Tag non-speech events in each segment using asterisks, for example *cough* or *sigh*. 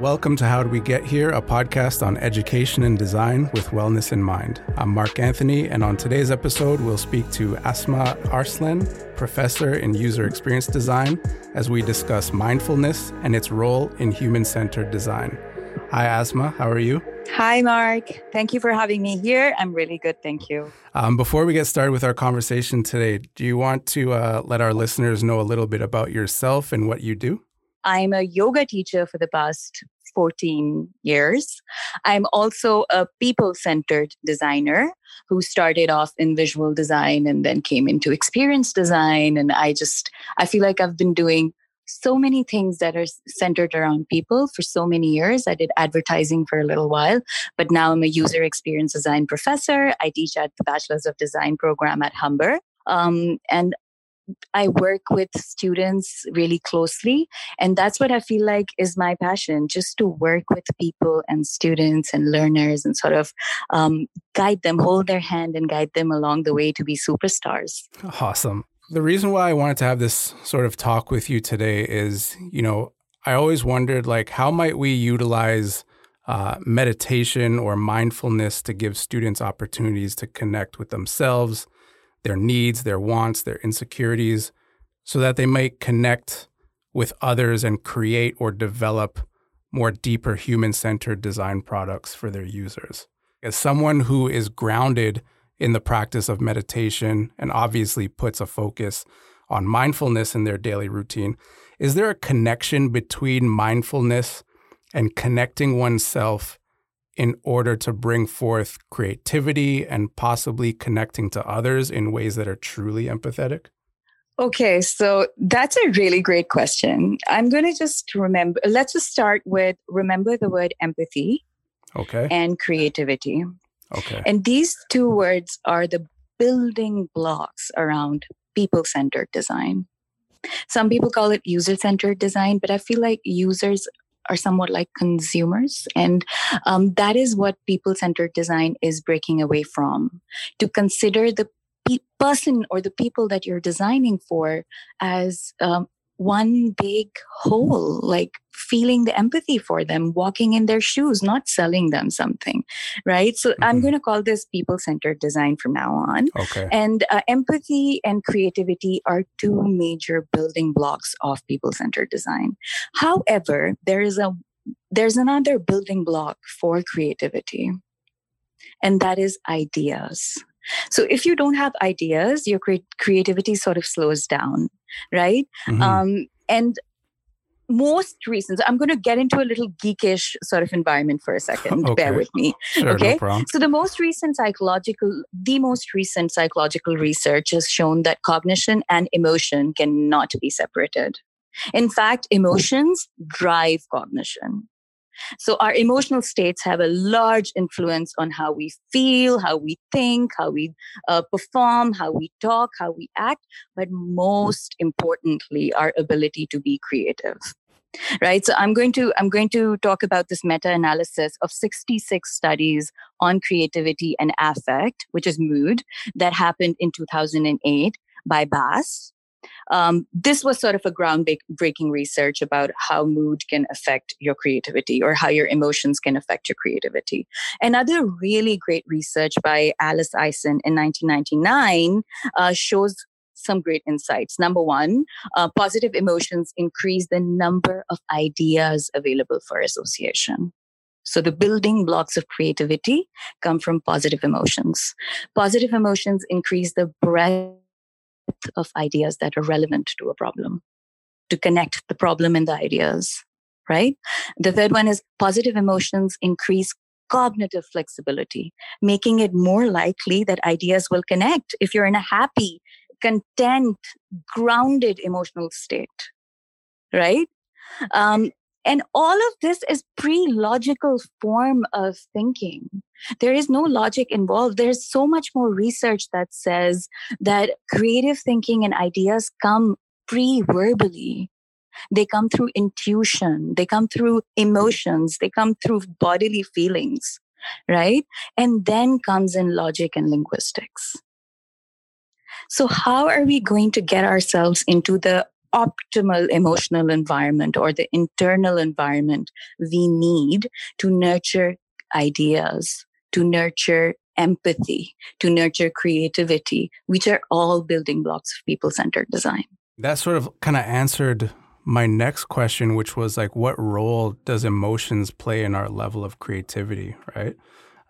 Welcome to How Do We Get Here, a podcast on education and design with wellness in mind. I'm Mark Anthony, and on today's episode, we'll speak to Asma Arslan, professor in user experience design, as we discuss mindfulness and its role in human centered design. Hi, Asma. How are you? Hi, Mark. Thank you for having me here. I'm really good. Thank you. Um, before we get started with our conversation today, do you want to uh, let our listeners know a little bit about yourself and what you do? I'm a yoga teacher for the past 14 years. I'm also a people centered designer who started off in visual design and then came into experience design. And I just, I feel like I've been doing so many things that are centered around people for so many years. I did advertising for a little while, but now I'm a user experience design professor. I teach at the Bachelor's of Design program at Humber. Um, and I work with students really closely. And that's what I feel like is my passion just to work with people and students and learners and sort of um, guide them, hold their hand, and guide them along the way to be superstars. Awesome. The reason why I wanted to have this sort of talk with you today is, you know, I always wondered like, how might we utilize uh, meditation or mindfulness to give students opportunities to connect with themselves their needs, their wants, their insecurities, so that they might connect with others and create or develop more deeper human centered design products for their users. As someone who is grounded in the practice of meditation and obviously puts a focus on mindfulness in their daily routine, is there a connection between mindfulness and connecting oneself in order to bring forth creativity and possibly connecting to others in ways that are truly empathetic? Okay, so that's a really great question. I'm going to just remember, let's just start with remember the word empathy okay. and creativity. Okay. And these two words are the building blocks around people centered design. Some people call it user centered design, but I feel like users are somewhat like consumers. And um, that is what people centered design is breaking away from to consider the pe- person or the people that you're designing for as um, one big whole, like feeling the empathy for them, walking in their shoes, not selling them something, right? So mm-hmm. I'm going to call this people centered design from now on. Okay. And uh, empathy and creativity are two major building blocks of people centered design. However, there is a there's another building block for creativity, and that is ideas. So if you don't have ideas, your cre- creativity sort of slows down, right? Mm-hmm. Um, and most reasons i'm going to get into a little geekish sort of environment for a second *laughs* okay. bear with me sure, okay no so the most recent psychological the most recent psychological research has shown that cognition and emotion cannot be separated in fact emotions drive cognition so our emotional states have a large influence on how we feel, how we think, how we uh, perform, how we talk, how we act, but most importantly, our ability to be creative right? So i'm going to i'm going to talk about this meta analysis of 66 studies on creativity and affect which is mood that happened in 2008 by Baas um, this was sort of a groundbreaking research about how mood can affect your creativity or how your emotions can affect your creativity. Another really great research by Alice Isen in 1999 uh, shows some great insights. Number one, uh, positive emotions increase the number of ideas available for association. So the building blocks of creativity come from positive emotions. Positive emotions increase the breadth of ideas that are relevant to a problem to connect the problem and the ideas, right? The third one is positive emotions increase cognitive flexibility, making it more likely that ideas will connect if you're in a happy, content, grounded emotional state, right? Um, and all of this is pre-logical form of thinking. There is no logic involved. There's so much more research that says that creative thinking and ideas come pre-verbally. They come through intuition. They come through emotions. They come through bodily feelings, right? And then comes in logic and linguistics. So, how are we going to get ourselves into the optimal emotional environment or the internal environment we need to nurture ideas, to nurture empathy, to nurture creativity, which are all building blocks of people centered design. That sort of kind of answered my next question, which was like, what role does emotions play in our level of creativity, right?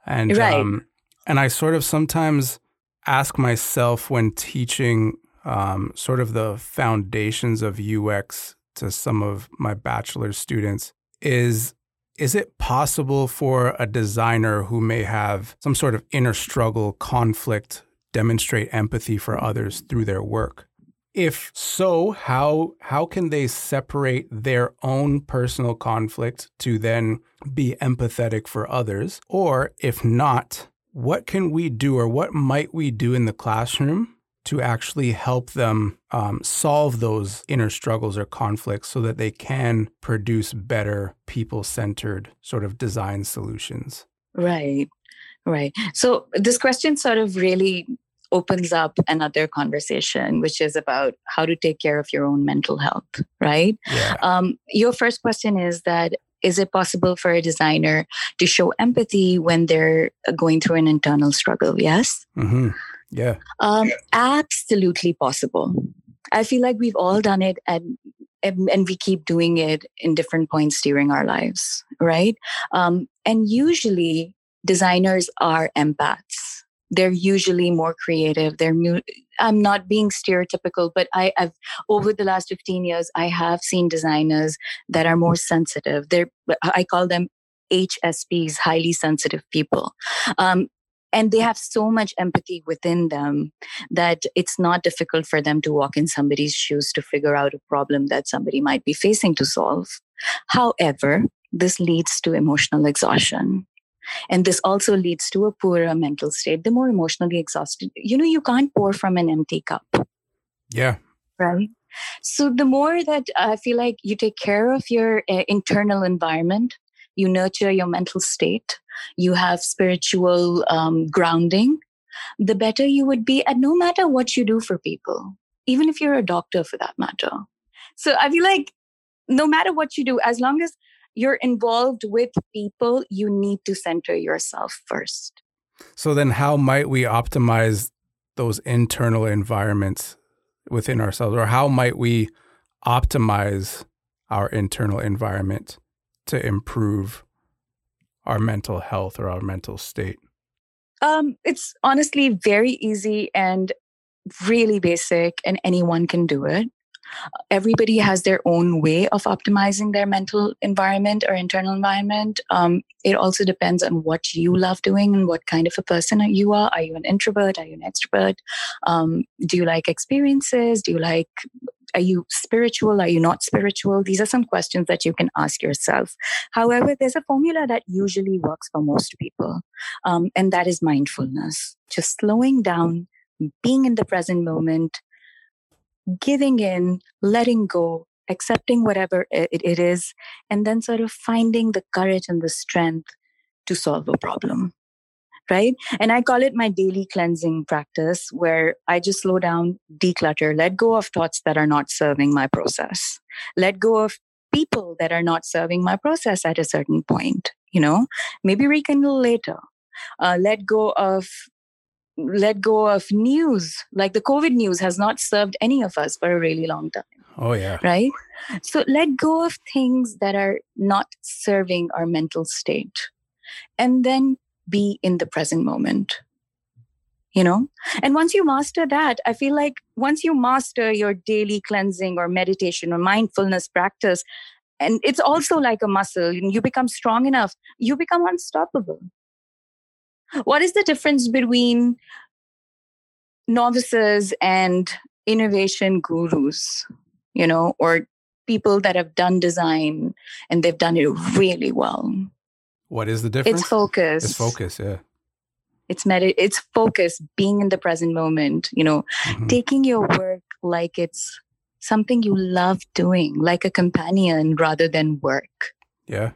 And right. Um, and I sort of sometimes ask myself when teaching um, sort of the foundations of UX to some of my bachelor students is is it possible for a designer who may have some sort of inner struggle, conflict, demonstrate empathy for others through their work? If so, how how can they separate their own personal conflict to then be empathetic for others? Or if not, what can we do or what might we do in the classroom to actually help them um, solve those inner struggles or conflicts so that they can produce better people centered sort of design solutions? Right, right. So this question sort of really opens up another conversation, which is about how to take care of your own mental health, right? Yeah. Um, your first question is that is it possible for a designer to show empathy when they're going through an internal struggle? Yes. Mm-hmm. Yeah. Um, absolutely possible. I feel like we've all done it and and we keep doing it in different points during our lives, right? Um, and usually designers are empaths. They're usually more creative. They're I'm not being stereotypical, but I, have over the last 15 years, I have seen designers that are more sensitive. They're I call them HSPs, highly sensitive people. Um, and they have so much empathy within them that it's not difficult for them to walk in somebody's shoes to figure out a problem that somebody might be facing to solve. However, this leads to emotional exhaustion. And this also leads to a poorer mental state. The more emotionally exhausted, you know, you can't pour from an empty cup. Yeah. Right. So the more that I feel like you take care of your uh, internal environment, you nurture your mental state, you have spiritual um, grounding, the better you would be at no matter what you do for people, even if you're a doctor for that matter. So I feel like no matter what you do, as long as you're involved with people, you need to center yourself first. So then, how might we optimize those internal environments within ourselves, or how might we optimize our internal environment to improve our mental health or our mental state? Um, it's honestly very easy and really basic, and anyone can do it. Everybody has their own way of optimizing their mental environment or internal environment. Um, it also depends on what you love doing and what kind of a person you are. Are you an introvert? Are you an extrovert? Um, do you like experiences? Do you like are you spiritual? Are you not spiritual? These are some questions that you can ask yourself. However, there's a formula that usually works for most people, um, and that is mindfulness. Just slowing down, being in the present moment, giving in, letting go, accepting whatever it, it is, and then sort of finding the courage and the strength to solve a problem right? And I call it my daily cleansing practice where I just slow down, declutter, let go of thoughts that are not serving my process, let go of people that are not serving my process at a certain point, you know, maybe rekindle later. Uh, let go of let go of news. Like the covid news has not served any of us for a really long time. Oh yeah. Right? So let go of things that are not serving our mental state. And then be in the present moment you know? And once you master that i feel like once you master your daily cleansing or meditation or mindfulness practice and it's also like a muscle you become strong enough you become unstoppable. What is the difference between novices and innovation gurus you know or people that have done design and they've done it really well what is the difference? It's focus. It's focus, yeah. It's med- it's focus, being in the present moment, you know, mm-hmm. taking your work like it's something you love doing, like a companion rather than work. Yeah.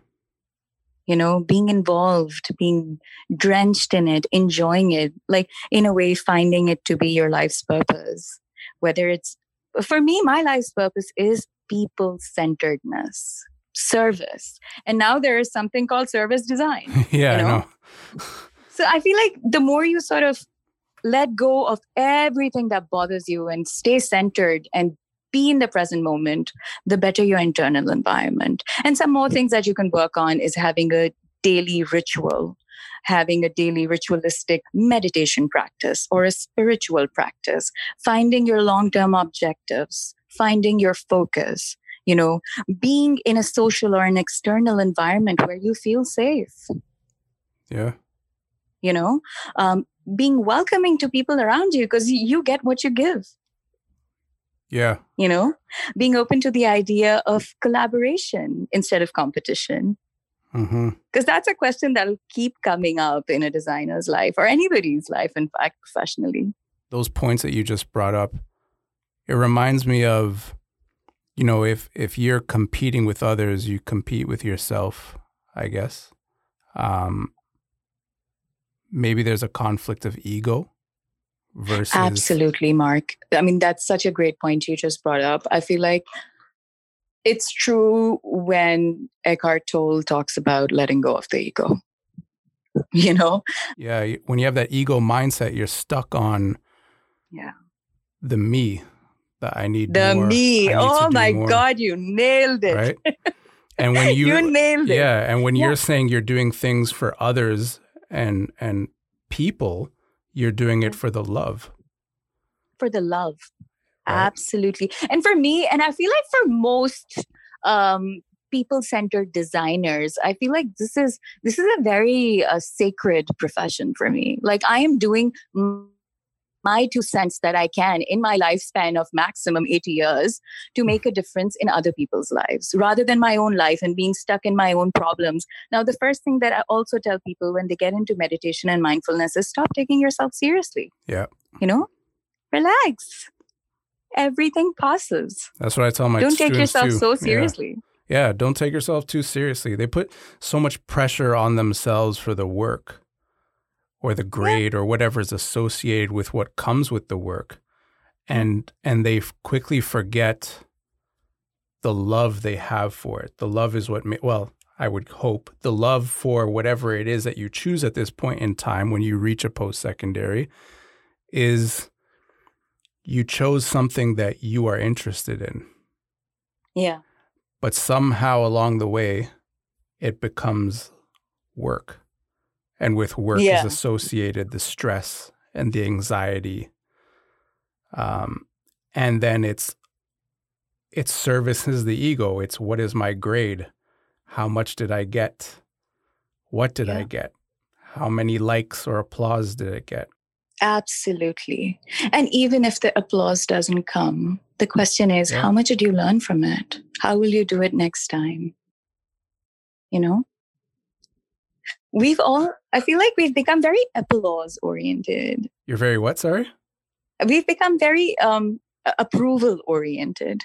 You know, being involved, being drenched in it, enjoying it, like in a way, finding it to be your life's purpose, whether it's for me, my life's purpose is people centeredness, service. And now there is something called service design. *laughs* yeah, you know? I know. *laughs* so I feel like the more you sort of let go of everything that bothers you and stay centered and be in the present moment, the better your internal environment. And some more things that you can work on is having a daily ritual having a daily ritualistic meditation practice or a spiritual practice, finding your long term objectives, finding your focus, you know, being in a social or an external environment where you feel safe. Yeah. You know, um, being welcoming to people around you because you get what you give. Yeah. You know, being open to the idea of collaboration instead of competition. Because mm-hmm. that's a question that'll keep coming up in a designer's life or anybody's life, in fact, professionally. Those points that you just brought up, it reminds me of, you know, if if you're competing with others, you compete with yourself, I guess. Um, maybe there's a conflict of ego versus absolutely mark i mean that's such a great point you just brought up i feel like it's true when Eckhart Tolle talks about letting go of the ego. *laughs* You know? Yeah, when you have that ego mindset, you're stuck on yeah. the me that I need the more. me. Oh my more, god, you nailed it. Right? *laughs* And when you You nailed it. Yeah, and when yeah. you're saying you're doing things for others and and people, you're doing it for the love. For the love. Absolutely. And for me, and I feel like for most um, people-centered designers, I feel like this is this is a very uh, sacred profession for me. Like I am doing my two cents that I can in my lifespan of maximum 80 years to make a difference in other people's lives rather than my own life and being stuck in my own problems. Now, the first thing that I also tell people when they get into meditation and mindfulness is stop taking yourself seriously. Yeah. You know, relax everything passes. That's what I tell my Don't take yourself too. so seriously. Yeah. yeah, don't take yourself too seriously. They put so much pressure on themselves for the work or the grade yeah. or whatever is associated with what comes with the work. And and they quickly forget the love they have for it. The love is what ma- well, I would hope the love for whatever it is that you choose at this point in time when you reach a post secondary is you chose something that you are interested in. Yeah. But somehow along the way, it becomes work. And with work yeah. is associated the stress and the anxiety. Um, and then it's it services the ego. It's what is my grade? How much did I get? What did yeah. I get? How many likes or applause did it get? Absolutely. And even if the applause doesn't come, the question is yeah. how much did you learn from it? How will you do it next time? You know? We've all, I feel like we've become very applause oriented. You're very what, sorry? We've become very um, approval oriented.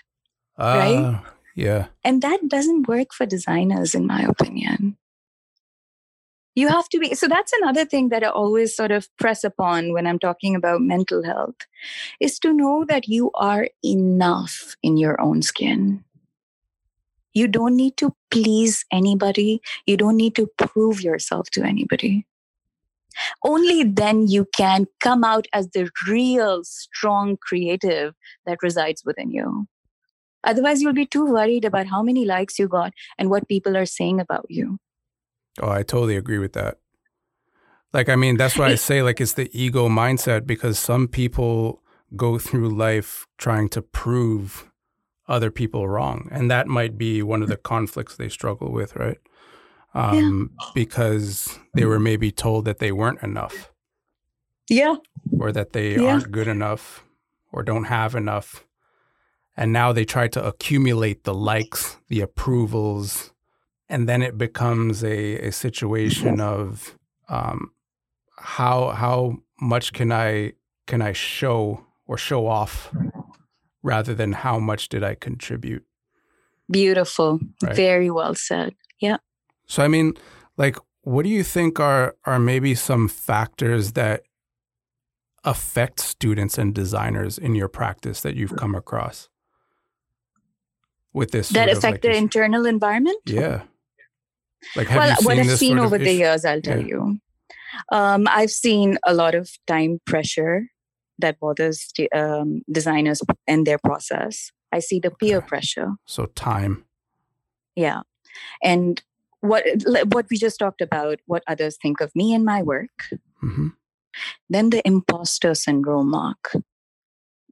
Uh, right? Yeah. And that doesn't work for designers, in my opinion you have to be so that's another thing that i always sort of press upon when i'm talking about mental health is to know that you are enough in your own skin you don't need to please anybody. You don't need to prove yourself to anybody. Only then you can come out as the real strong creative that resides within you. Otherwise you'll be too worried about how many likes you got and what people are saying about you. Oh, I totally agree with that. Like, I mean, that's why I say, like, it's the ego mindset because some people go through life trying to prove other people wrong. And that might be one of the conflicts they struggle with, right? Um, yeah. Because they were maybe told that they weren't enough. Yeah. Or that they yeah. aren't good enough or don't have enough. And now they try to accumulate the likes, the approvals, and then it becomes a, a situation of um, how how much can I can I show or show off rather than how much did I contribute. Beautiful. Right? Very well said. Yeah. So I mean, like what do you think are are maybe some factors that affect students and designers in your practice that you've come across with this that affect like the internal environment? Yeah. Like, well, what I've seen over the years, I'll tell yeah. you. Um, I've seen a lot of time pressure that bothers um, designers and their process. I see the peer okay. pressure. So time. Yeah, and what what we just talked about, what others think of me and my work. Mm-hmm. Then the imposter syndrome, Mark.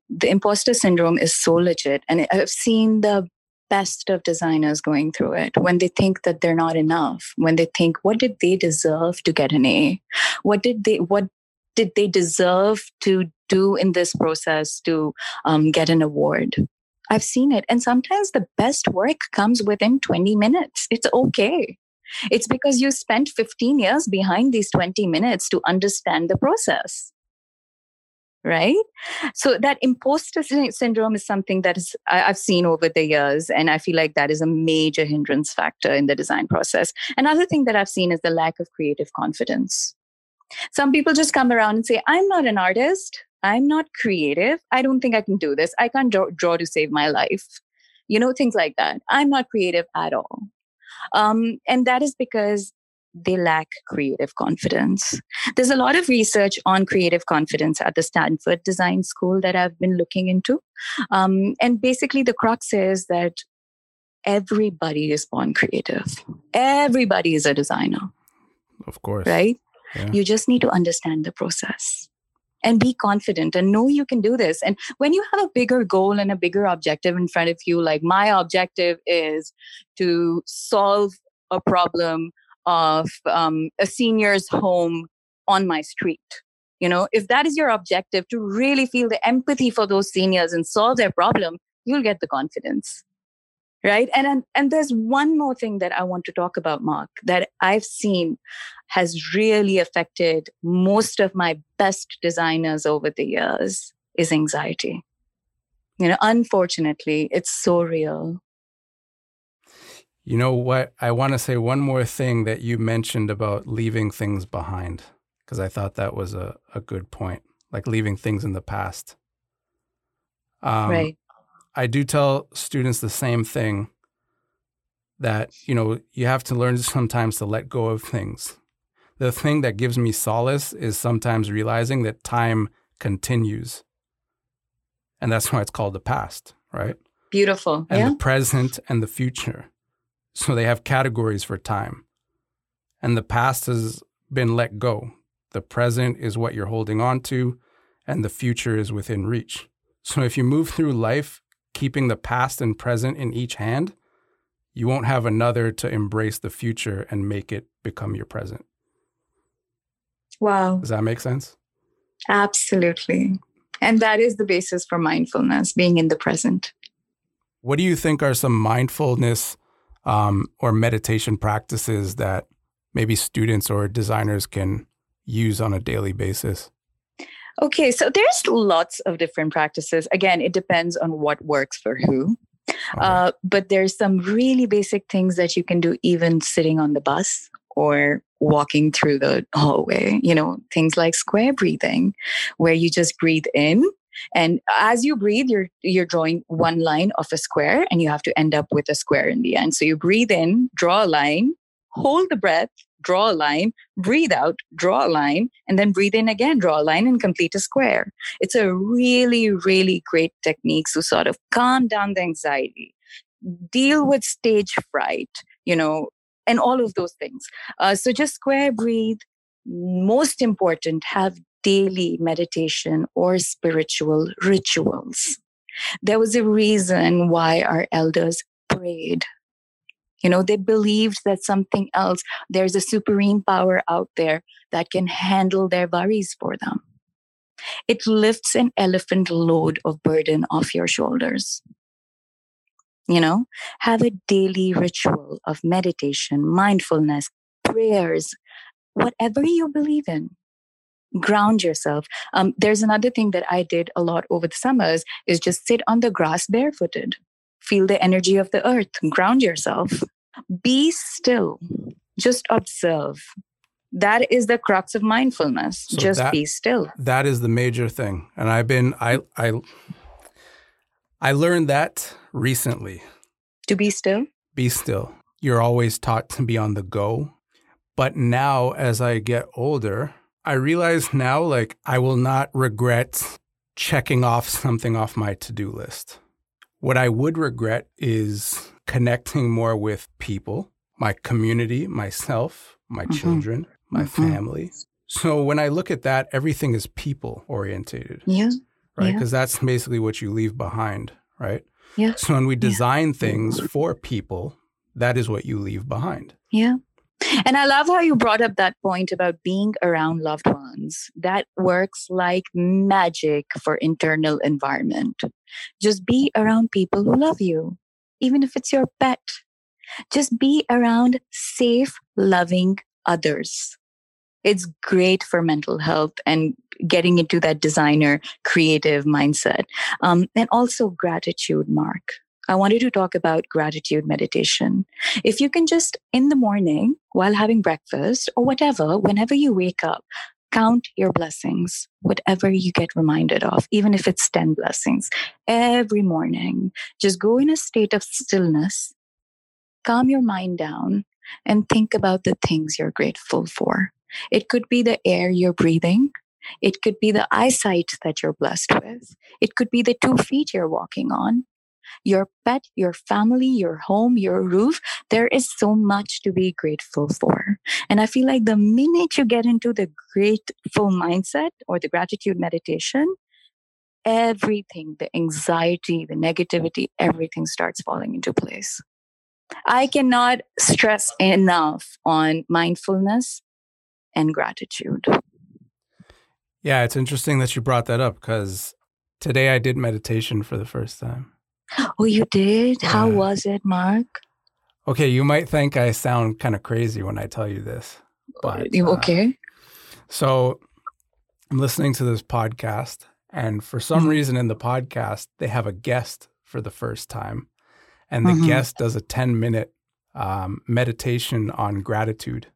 The imposter syndrome is so legit, and I've seen the best of designers going through it when they think that they're not enough when they think what did they deserve to get an a what did they what did they deserve to do in this process to um, get an award? I've seen it and sometimes the best work comes within 20 minutes. It's okay. It's because you spent 15 years behind these 20 minutes to understand the process. Right? So that imposter syndrome is something that is i've seen over the years and i feel like that is a major hindrance factor in the design process. Another thing that i've seen is the lack of creative confidence some people just come around and say i'm not an artist i'm not creative i don't think i can do this i can't draw, draw to save my life you know things like that i'm not creative at all um, and that is because they lack creative confidence. There's a lot of research on creative confidence at the Stanford Design School that I've been looking into. Um, and basically, the crux is that everybody is born creative, everybody is a designer. Of course. Right? You just need to understand the process and be confident and know you can do this. And when you have a bigger goal and a bigger objective in front of you, like my objective is to solve a problem of um, a senior's home on my street. You know, if that is your objective to really feel the empathy for those seniors and solve their problem, you'll get the confidence. Right. And, and and there's one more thing that I want to talk about, Mark, that I've seen has really affected most of my best designers over the years is anxiety. You know, unfortunately, it's so real. You know what? I want to say one more thing that you mentioned about leaving things behind, because I thought that was a, a good point, like leaving things in the past. Um, right. I do tell students the same thing that, you know, you have to learn sometimes to let go of things. The thing that gives me solace is sometimes realizing that time continues. And that's why it's called the past, right? Beautiful. And yeah. the present and the future. So they have categories for time. And the past has been let go. The present is what you're holding on to, and the future is within reach. So if you move through life keeping the past and present in each hand, you won't have another to embrace the future and make it become your present. Wow. Does that make sense? Absolutely. And that is the basis for mindfulness, being in the present. What do you think are some mindfulness um, or meditation practices that maybe students or designers can use on a daily basis? Okay, so there's lots of different practices. Again, it depends on what works for who. Uh, but there's some really basic things that you can do even sitting on the bus or walking through the hallway. You know, things like square breathing, where you just breathe in and as you breathe, you're you're drawing one line of a square, and you have to end up with a square in the end. So you breathe in, draw a line, hold the breath, draw a line, breathe out, draw a line, and then breathe in again, draw a line, and complete a square. It's a really, really great technique to sort of calm down the anxiety, deal with stage fright, you know, and all of those things. Uh, so just square breathe. Most important, have daily meditation or spiritual rituals. There was a reason why our elders prayed. You know, they believed that something else, there's a supreme power out there that can handle their worries for them. It lifts an elephant load of burden off your shoulders. You know, have a daily ritual of meditation, mindfulness, prayers, whatever you believe in ground yourself. Um, there's another thing that I did a lot over the summers is just sit on the grass barefooted, feel the energy of the earth, ground yourself, be still, just observe. that is the crux of mindfulness so just that, be still. that is the major thing and i've been i i i learned that recently. To be still? Be still. You're always taught to be on the go but now as i get older i realize now like i will not regret checking off something off my to-do list what i would regret is connecting more with people my community myself my mm-hmm. children my mm-hmm. family. So when I look at that, everything is people orientated. Yeah. Right. Because yeah. that's basically what you leave behind. Right. Yeah. So when we design yeah. things for people, that is what you leave behind. Yeah. And I love how you brought up that point about being around loved ones. That works like magic for internal environment. Just be around people who love you, even if it's your pet. Just be around safe, loving others it's great for mental health and getting into that designer creative mindset. Um, and also gratitude, Mark. I wanted to talk about gratitude meditation. If you can just in the morning while having breakfast or whatever, whenever you wake up, count your blessings, whatever you get reminded of, even if it's 10 blessings every morning. Just go in a state of stillness, calm your mind down, and think about the things you're grateful for. It could be the air you're breathing. It could be the eyesight that you're blessed with. It could be the two feet you're walking on. Your pet, your family, your home, your roof. There is so much to be grateful for. And I feel like the minute you get into the grateful mindset or the gratitude meditation, everything, the anxiety, the negativity, everything starts falling into place. I cannot stress enough on mindfulness and gratitude. Yeah, it's interesting that you brought that up because today I did meditation for the first time. Oh, you did? Yeah. How was it, Mark? Okay, you might think I sound kind of crazy when I tell you this. But, uh, okay. So I'm listening to this podcast, and for some mm-hmm. reason in the podcast, they have a guest for the first time. And the mm-hmm. guest does a 10 minute um, meditation on gratitude.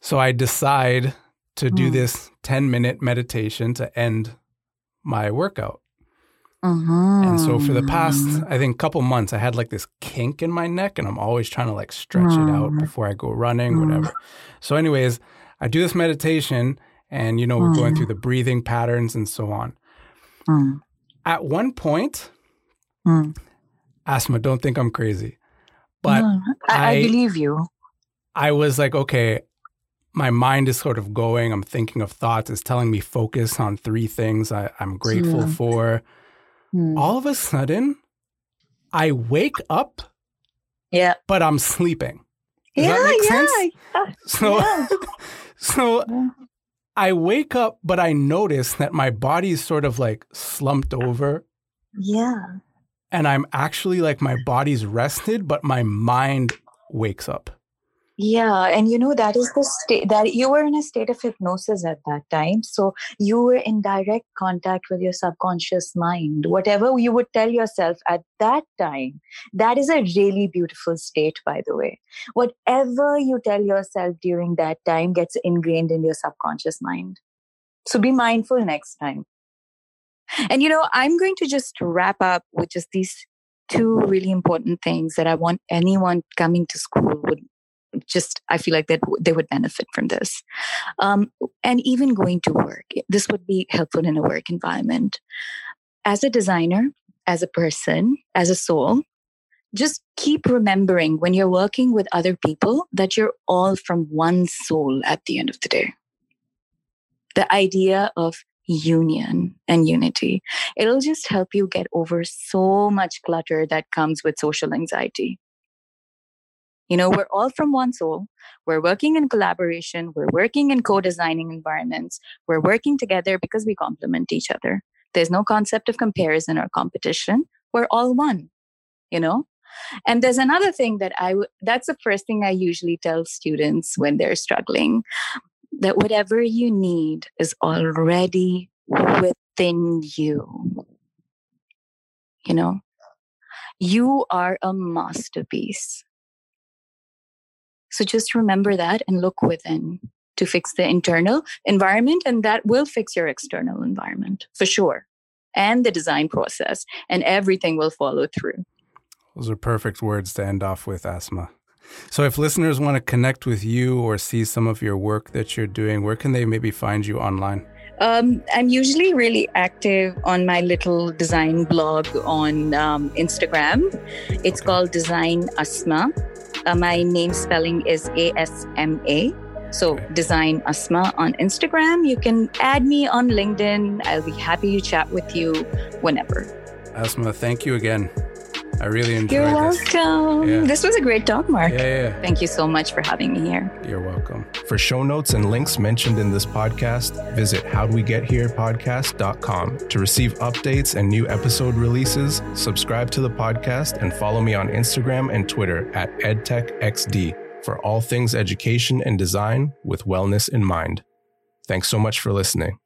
So I decide to do mm. this 10 minute meditation to end my workout. Uh-huh. And so for the past, mm-hmm. I think, couple months, I had like this kink in my neck, and I'm always trying to like stretch it out mm. before I go running, mm. whatever. So, anyways, I do this meditation, and you know, we're going through the breathing patterns and so on. At one point, Asma, don't think I'm crazy, but I, I believe you. I was like, okay, my mind is sort of going. I'm thinking of thoughts. It's telling me focus on three things I, am grateful yeah. for. Hmm. All of a sudden, I wake up. Yeah. But I'm sleeping. Does yeah, yeah, yeah, So, yeah. *laughs* so yeah. I wake up, but I notice that my body is sort of like slumped over. Yeah. And I'm actually like my body's rested, but my mind wakes up. Yeah, and you know that is the state that you were in a state of hypnosis at that time. So you were in direct contact with your subconscious mind. Whatever you would tell yourself at that time, that is a really beautiful state, by the way. Whatever you tell yourself during that time gets ingrained in your subconscious mind. So be mindful next time. And you know, I'm going to just wrap up with just these two really important things that I want anyone coming to school would just i feel like that they would benefit from this. Um, and even going to work this would be helpful in a work environment. As a designer as a person as a soul just keep remembering when you're working with other people that you're all from one soul at the end of the day. The idea of union and unity it'll just help you get over so much clutter that comes with social anxiety you know, we're all from one soul. We're working in collaboration. We're working in co designing environments. We're working together because we complement each other. There's no concept of comparison or competition. We're all one, you know? And there's another thing that I—that's the first thing I usually tell students when they're struggling that whatever you need is already within you. You know, you are a masterpiece. So just remember that and look within. to fix the internal environment, and that will fix your external environment for sure, and the design process, and everything will follow through. Those are perfect words to end off with, Asma. So, if listeners want to connect with you or see some of your work that you're doing, where can they maybe find you online? Um, I'm usually really active on my little design blog on um, Instagram. It's okay. called Design Asma. Uh, my name spelling is A S M A. So, Design Asma on Instagram. You can add me on LinkedIn. I'll be happy to chat with you whenever. Asma, thank you again. I really enjoyed You're welcome. Yeah. This was a great talk, Mark. Yeah, yeah. Thank you so much for having me here. You're welcome. For show notes and links mentioned in this podcast, visit howdwegetherepodcast.com. To receive updates and new episode releases, subscribe to the podcast and follow me on Instagram and Twitter at edtechxd for all things education and design with wellness in mind. Thanks so much for listening.